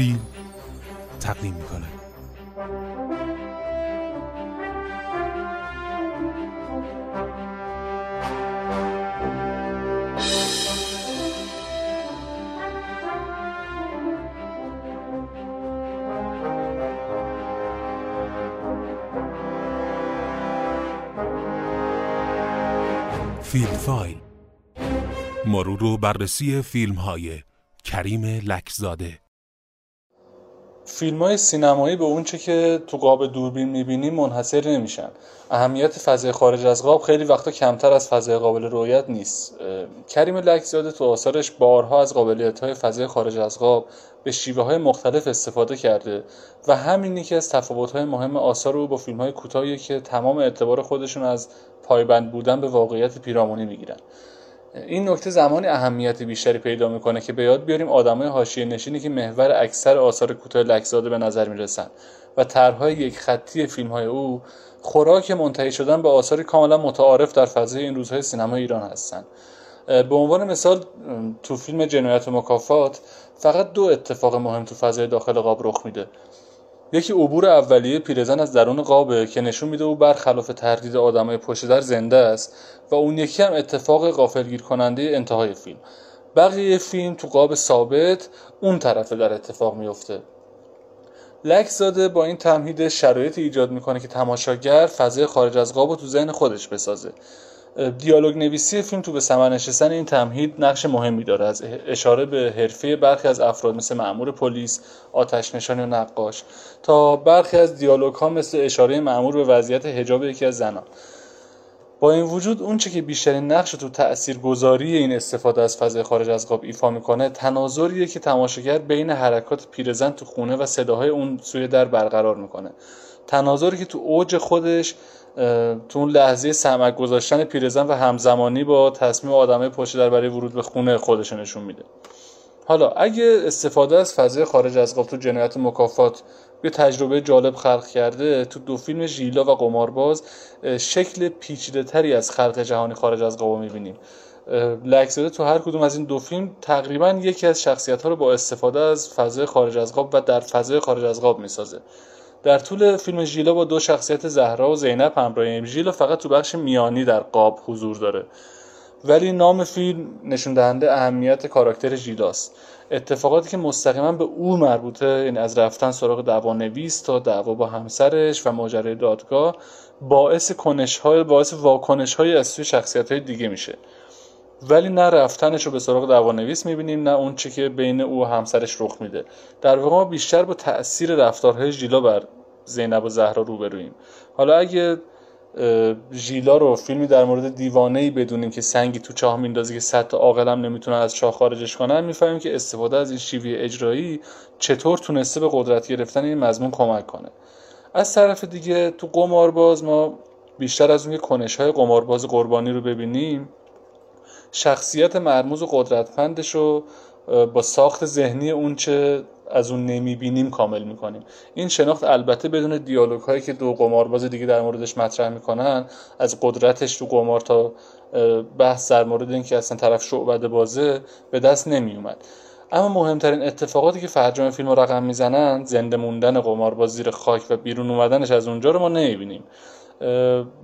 فیلم تقدیم می‌کنه. فیلم فایل. مرور و بررسی فیلم های کریم لکزاده. فیلم های سینمایی به اونچه که تو قاب دوربین می‌بینیم منحصر نمیشن. اهمیت فضای خارج از قاب خیلی وقتا کمتر از فضای قابل رویت نیست. کریم لکزاده تو آثارش بارها از قابلیت های فضای خارج از قاب به شیوه های مختلف استفاده کرده و همین یکی از تفاوت های مهم آثار او با فیلم های کوتاهی که تمام اعتبار خودشون از پایبند بودن به واقعیت پیرامونی می‌گیرن. این نکته زمانی اهمیت بیشتری پیدا می‌کنه که به یاد بیاریم آدمای حاشیه نشینی که محور اکثر آثار کوتاه لکزاده به نظر می‌رسن و طرحهای یک خطی فیلم های او خوراک منتهی شدن به آثاری کاملا متعارف در فضای این روزهای سینما ایران هستند به عنوان مثال تو فیلم جنایت و مکافات فقط دو اتفاق مهم تو فضای داخل قاب رخ میده. یکی عبور اولیه پیرزن از درون قابه که نشون میده او برخلاف تردید آدمای پشت در زنده است و اون یکی هم اتفاق غافلگیر کننده انتهای فیلم. بقیه فیلم تو قاب ثابت اون طرفه در اتفاق میفته لکزاده با این تمهید شرایط ایجاد می‌کنه که تماشاگر فضای خارج از قاب رو تو ذهن خودش بسازه. دیالوگ نویسی فیلم تو به ثمر نشستن این تمهید نقش مهمی داره. از اشاره به حرفه برخی از افراد مثل مأمور پلیس، آتش نشانی و نقاش تا برخی از دیالوگ ها مثل اشاره مأمور به وضعیت حجاب یکی از زنان. با این وجود اون چه که بیشترین نقش تو تاثیرگذاری این استفاده از فضای خارج از قاب ایفا می‌کنه تناظریه که تماشاگر بین حرکات پیرزن تو خونه و صداهای اون سوی در برقرار می‌کنه. تناظری که تو اوج خودش تو اون لحظه سمک گذاشتن پیرزن و همزمانی با تصمیم آدمه پشت در برای ورود به خونه خودش نشون میده. حالا اگه استفاده از فضای خارج از قاب تو جنایت مکافات یه تجربه جالب خلق کرده تو دو فیلم ژیلا و قمارباز شکل پیچیده تری از خلق جهانی خارج از قاب می‌بینیم. لکزاده تو هر کدوم از این دو فیلم تقریبا یکی از شخصیت ها رو با استفاده از فضای خارج از قاب و در فضای خارج از قاب می‌سازه. در طول فیلم ژیلا با دو شخصیت زهرا و زینب همراهیم ژیلا فقط تو بخش میانی در قاب حضور داره. ولی نام فیلم نشون دهنده اهمیت کاراکتر ژیلاست. اتفاقاتی که مستقیما به او مربوطه این از رفتن سراغ دعوا نویس تا دعوا با همسرش و ماجرای دادگاه باعث کنش های باعث واکنش های از سوی شخصیت های دیگه میشه. ولی نه رفتنش رو به سراغ دوانویس می‌بینیم نه اون چی که بین او و همسرش رخ میده. در واقع ما بیشتر با تاثیر رفتارهای ژیلا بر زینب و زهرا روبرویم حالا اگه ژیلا رو فیلمی در مورد دیوانه ای بدونیم که سنگی تو چاه میندازه که صد عاقل هم نمی‌تونن از چاه خارجش کنن می‌فهمیم که استفاده از این شیوه اجرایی چطور تونسته به قدرت گرفتن این مضمون کمک کنه. از طرف دیگه تو قمارباز ما بیشتر از اون که کنش های قمارباز قربانی رو ببینیم. شخصیت مرموز و قدرتمندش رو با ساخت ذهنی اونچه از اون نمی‌بینیم کامل می‌کنیم. این شناخت البته بدون دیالوگ هایی که دو قمارباز دیگه در موردش مطرح می‌کنن از قدرتش تو قمار تا بحث در مورد اینکه اصلا طرف شعبده بازه به دست نمیومد اما مهمترین اتفاقاتی که فرجام فیلم رو رقم می‌زنن زنده موندن قمارباز زیر خاک و بیرون اومدنش از اونجا رو ما نمی‌بینیم.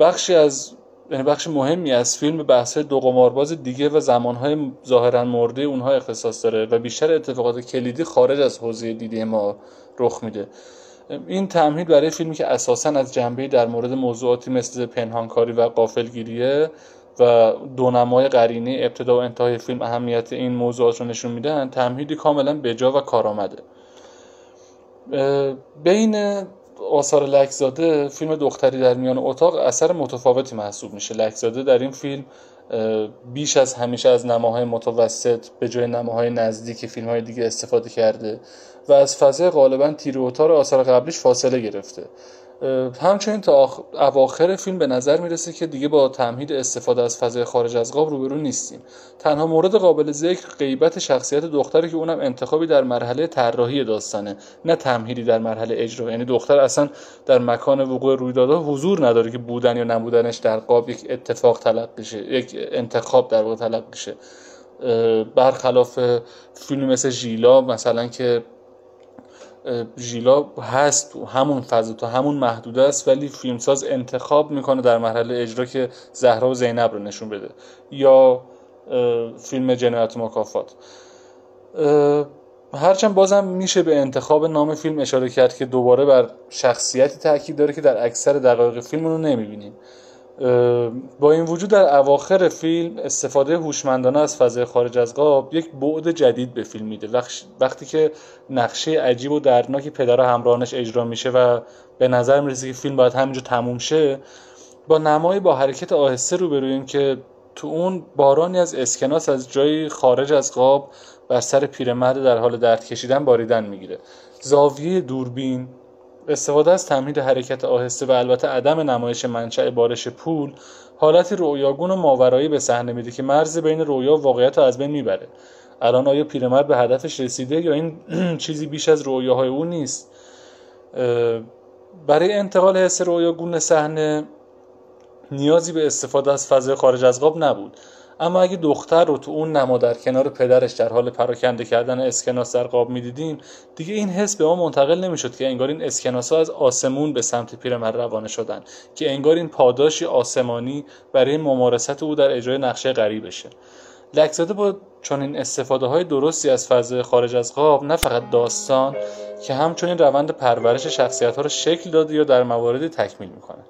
بخشی از بخش مهمی از فیلم بحث دو قمارباز دیگه و زمانهای ظاهرا مرده اونها اختصاص داره و بیشتر اتفاقات کلیدی خارج از حوزه دیده ما رخ میده. این تمهید برای فیلمی که اساسا از جنبه در مورد موضوعاتی مثل پنهانکاری و قافلگیریه و دونمای قرینه ابتدا و انتهای فیلم اهمیت این موضوعات رو نشون میدن تمهیدی کاملا بجا و کارآمده. بین آثار لکزاده فیلم دختری در میان اتاق اثر متفاوتی محسوب میشه. لکزاده در این فیلم بیش از همیشه از نماهای متوسط به جای نماهای نزدیک فیلم های دیگه استفاده کرده و از فضای غالبا تیر و آثار قبلیش فاصله گرفته. همچنین تا اواخر فیلم به نظر می‌رسه که دیگه با تمهید استفاده از فضای خارج از قاب روبرو نیستیم. تنها مورد قابل ذکر غیبت شخصیت دختری که اونم انتخابی در مرحله طراحی داستانه نه تمهیدی در مرحله اجرا. یعنی دختر اصلا در مکان وقوع رویدادها حضور نداره که بودن یا نبودنش در قاب یک اتفاق تلقی شه یک انتخاب در واقع تلقی شه برخلاف فیلم مثل ژیلا مثلا که ژیلا هست تو همون فضا تو همون محدوده است ولی فیلمساز انتخاب می‌کنه در مرحله اجرا که زهرا و زینب رو نشون بده. یا فیلم جنایت مکافات. هرچند بازم میشه به انتخاب نام فیلم اشاره کرد که دوباره بر شخصیتی تاکید داره که در اکثر دقایق فیلم رو نمی‌بینیم. با این وجود در اواخر فیلم استفاده هوشمندانه از فضای خارج از قاب یک بعد جدید به فیلم میده. وقتی که نقشه عجیب و دردناکی پدر همراهانش اجرا میشه و به نظر می‌رسه که فیلم باید همینجا تموم شه با نمایی با حرکت آهسته روبرویم که تو اون بارانی از اسکناس از جایی خارج از قاب بر سر پیرمرد در حال درد کشیدن باریدن می‌گیره. زاویه دوربین استفاده از تمهید حرکت آهسته و البته عدم نمایش منشأ بارش پول حالتی رویاگون و ماورایی به صحنه میده که مرز بین رویا و واقعیت رو از بین می‌بره. الان آیا پیرمرد به هدفش رسیده یا این چیزی بیش از رویاهای او نیست؟ برای انتقال حس رویاگون صحنه نیازی به استفاده از فضای خارج از قاب نبود. اما اگه دختر رو تو اون نما در کنار پدرش در حال پراکنده کردن اسکناس در قاب می‌دیدیم دیگه این حس به ما منتقل نمی‌شد که انگار این اسکناس ها از آسمون به سمت پیرمرد روانه شدن که انگار این پاداشی آسمانی برای ممارست او در اجرای نقشه غریبشه. لکزاده با چنین استفاده های درستی از فضای خارج از قاب نه فقط داستان که همچنین روند پرورش شخصیت ها رو شکل داده یا در مواردی تکمیل می‌کنه.